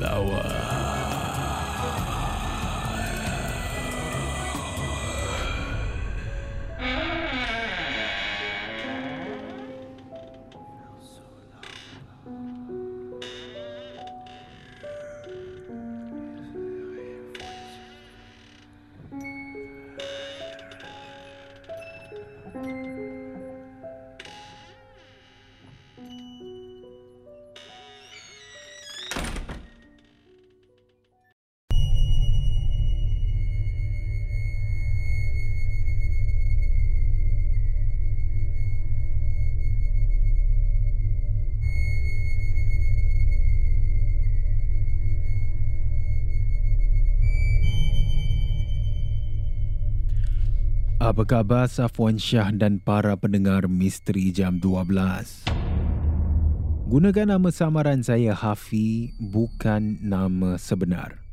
lawan. Apa khabar Safwan Syah dan para pendengar Misteri Jam 12? Gunakan nama samaran saya Hafi, bukan nama sebenar.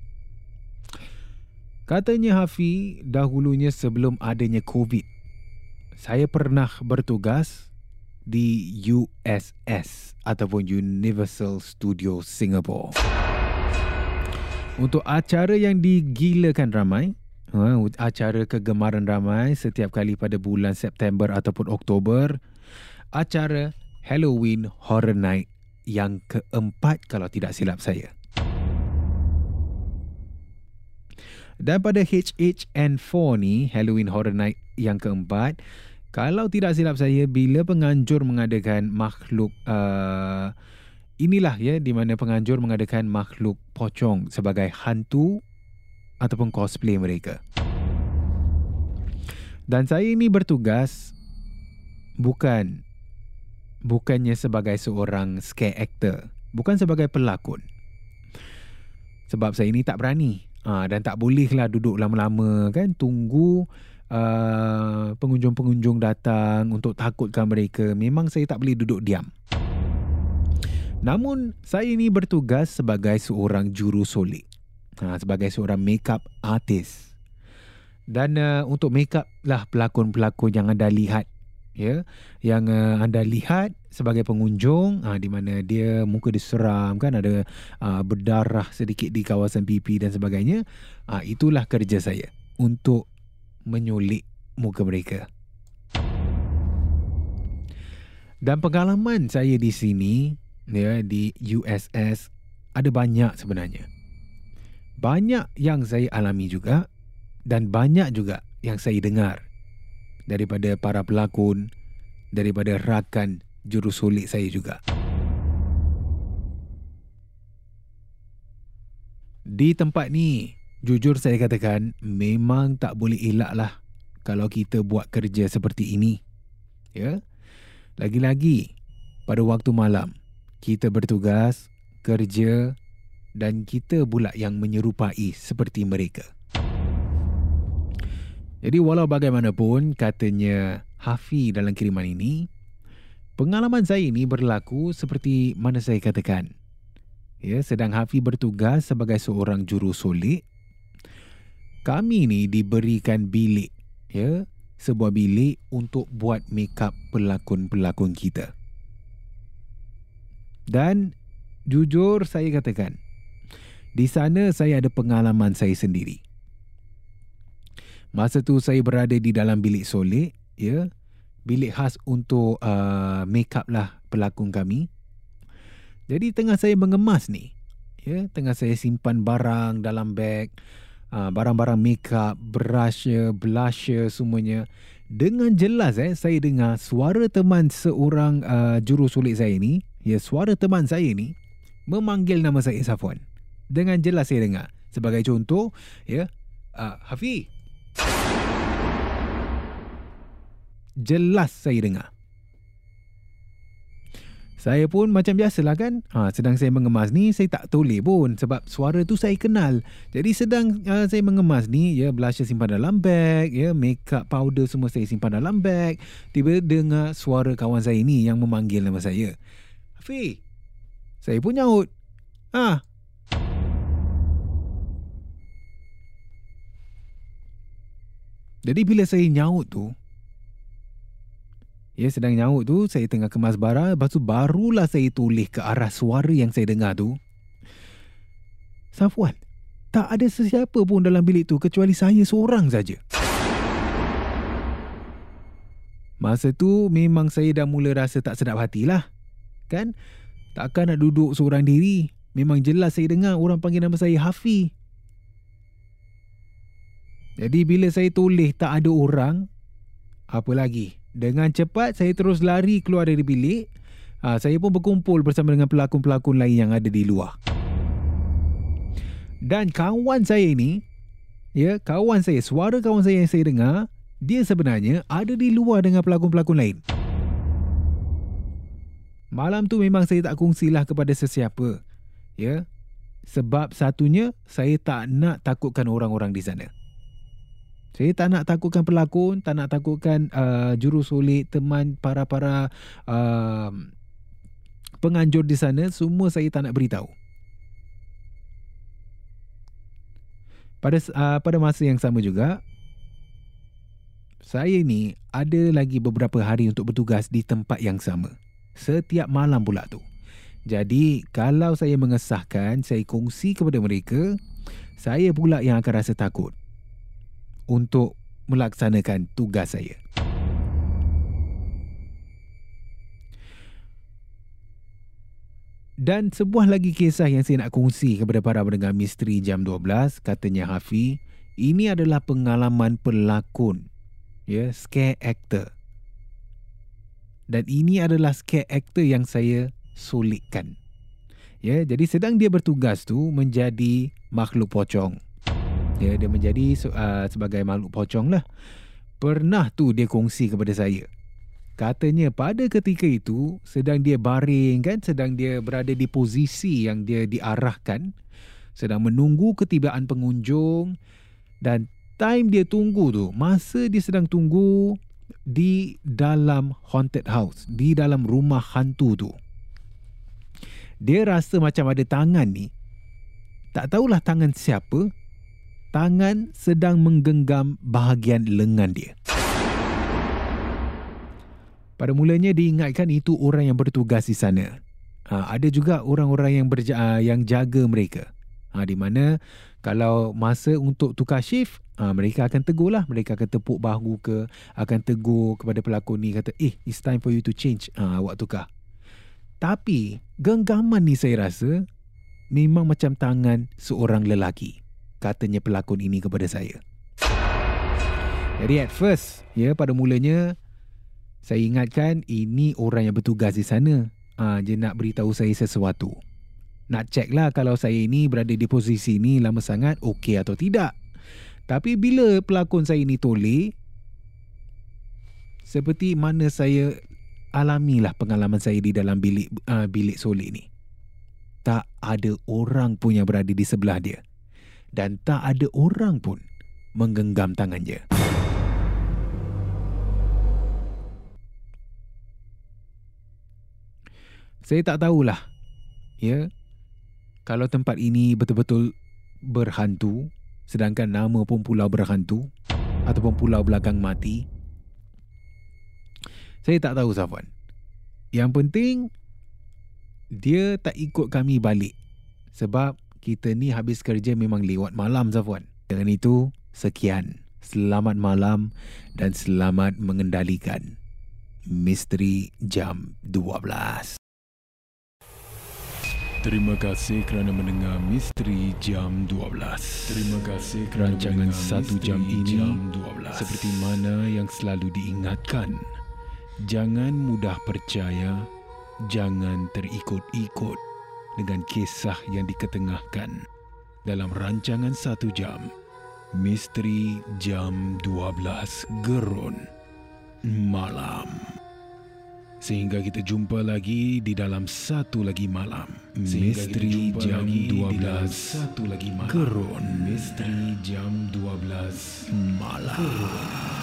Katanya Hafi, dahulunya sebelum adanya COVID, saya pernah bertugas di USS ataupun Universal Studios Singapore. Untuk acara yang digilakan ramai, Ha, acara kegemaran ramai setiap kali pada bulan September ataupun Oktober. Acara Halloween Horror Night yang keempat kalau tidak silap saya. Dan pada HHN4 ni, Halloween Horror Night yang keempat, kalau tidak silap saya, bila penganjur mengadakan makhluk... Uh, inilah ya, di mana penganjur mengadakan makhluk pocong sebagai hantu ataupun cosplay mereka. Dan saya ini bertugas bukan bukannya sebagai seorang scare actor, bukan sebagai pelakon. Sebab saya ini tak berani ha, dan tak bolehlah duduk lama-lama kan tunggu uh, pengunjung-pengunjung datang untuk takutkan mereka. Memang saya tak boleh duduk diam. Namun saya ini bertugas sebagai seorang juru solek ha, sebagai seorang makeup artist. Dan uh, untuk makeup lah pelakon-pelakon yang anda lihat ya. Yang uh, anda lihat sebagai pengunjung uh, di mana dia muka diseram kan ada uh, berdarah sedikit di kawasan pipi dan sebagainya uh, itulah kerja saya untuk menyulik muka mereka. Dan pengalaman saya di sini ya di USS ada banyak sebenarnya banyak yang saya alami juga dan banyak juga yang saya dengar daripada para pelakon, daripada rakan jurusulik saya juga. Di tempat ni, jujur saya katakan memang tak boleh elak lah kalau kita buat kerja seperti ini. Ya. Lagi-lagi pada waktu malam kita bertugas kerja dan kita pula yang menyerupai seperti mereka. Jadi walau bagaimanapun katanya Hafi dalam kiriman ini, pengalaman saya ini berlaku seperti mana saya katakan. Ya, sedang Hafi bertugas sebagai seorang juru solik, kami ni diberikan bilik, ya, sebuah bilik untuk buat make up pelakon-pelakon kita. Dan jujur saya katakan, di sana saya ada pengalaman saya sendiri. Masa tu saya berada di dalam bilik solik, ya, bilik khas untuk uh, make up lah pelakon kami. Jadi tengah saya mengemas ni, ya, tengah saya simpan barang dalam beg, uh, barang-barang make up, brush, blusher semuanya. Dengan jelas eh saya dengar suara teman seorang uh, juru sulit saya ni, ya suara teman saya ni memanggil nama saya Safwan. Dengan jelas saya dengar. Sebagai contoh, ya, uh, Hafiz, jelas saya dengar. Saya pun macam biasalah kan. Ha, sedang saya mengemas ni, saya tak toleh pun. Sebab suara tu saya kenal. Jadi sedang uh, saya mengemas ni, ya blusher simpan dalam beg, ya makeup powder semua saya simpan dalam beg. Tiba dengar suara kawan saya ni yang memanggil nama saya. Hafiz, saya pun nyaut. Ah, Jadi bila saya nyaut tu, ya sedang nyaut tu, saya tengah kemas barang, lepas tu barulah saya tulis ke arah suara yang saya dengar tu. Safwan, tak ada sesiapa pun dalam bilik tu kecuali saya seorang saja. Masa tu memang saya dah mula rasa tak sedap hatilah. Kan? Takkan nak duduk seorang diri. Memang jelas saya dengar orang panggil nama saya Hafi. Jadi bila saya tulis tak ada orang, apa lagi? Dengan cepat saya terus lari keluar dari bilik. Ha, saya pun berkumpul bersama dengan pelakon-pelakon lain yang ada di luar. Dan kawan saya ini, ya, kawan saya, suara kawan saya yang saya dengar, dia sebenarnya ada di luar dengan pelakon-pelakon lain. Malam tu memang saya tak kongsilah kepada sesiapa. Ya. Sebab satunya saya tak nak takutkan orang-orang di sana. Saya tak nak takutkan pelakon, tak nak takutkan uh, juru sulit, teman para-para uh, penganjur di sana, semua saya tak nak beritahu. Pada uh, pada masa yang sama juga, saya ni ada lagi beberapa hari untuk bertugas di tempat yang sama. Setiap malam pula tu. Jadi, kalau saya mengesahkan, saya kongsi kepada mereka, saya pula yang akan rasa takut untuk melaksanakan tugas saya. Dan sebuah lagi kisah yang saya nak kongsi kepada para pendengar misteri jam 12, katanya Hafi, ini adalah pengalaman pelakon, ya, scare actor. Dan ini adalah scare actor yang saya sulitkan. Ya, jadi sedang dia bertugas tu menjadi makhluk pocong ya dia menjadi uh, sebagai makhluk pocong lah. Pernah tu dia kongsi kepada saya. Katanya pada ketika itu sedang dia baring kan sedang dia berada di posisi yang dia diarahkan sedang menunggu ketibaan pengunjung dan time dia tunggu tu masa dia sedang tunggu di dalam haunted house di dalam rumah hantu tu. Dia rasa macam ada tangan ni. Tak tahulah tangan siapa tangan sedang menggenggam bahagian lengan dia. Pada mulanya diingatkan itu orang yang bertugas di sana. Ha, ada juga orang-orang yang berja- ha, yang jaga mereka. Ha, di mana kalau masa untuk tukar shift, ha, mereka akan tegur lah. Mereka akan tepuk bahu ke, akan tegur kepada pelakon ni kata, eh, it's time for you to change. Ha, awak tukar. Tapi genggaman ni saya rasa memang macam tangan seorang lelaki katanya pelakon ini kepada saya. Jadi at first, ya pada mulanya saya ingatkan ini orang yang bertugas di sana. Ha, dia nak beritahu saya sesuatu. Nak cek lah kalau saya ini berada di posisi ini lama sangat okey atau tidak. Tapi bila pelakon saya ini toleh seperti mana saya alamilah pengalaman saya di dalam bilik uh, bilik solik ni. Tak ada orang pun yang berada di sebelah dia dan tak ada orang pun menggenggam tangannya. Saya tak tahulah. Ya. Kalau tempat ini betul-betul berhantu sedangkan nama pun pulau berhantu ataupun pulau belakang mati. Saya tak tahu Safwan. Yang penting dia tak ikut kami balik sebab kita ni habis kerja memang lewat malam Safwan. Dengan itu, sekian. Selamat malam dan selamat mengendalikan Misteri Jam 12. Terima kasih kerana mendengar Misteri Jam 12. Terima kasih kerana Rancangan mendengar satu Misteri jam ini Jam 12. Seperti mana yang selalu diingatkan. Jangan mudah percaya, jangan terikut-ikut dengan kisah yang diketengahkan dalam rancangan satu jam. Misteri Jam 12 Gerun Malam. Sehingga kita jumpa lagi di dalam satu lagi malam. Sehingga Misteri Jam lagi di 12 dalam satu lagi malam. Gerun Misteri Jam 12 Malam. Malam.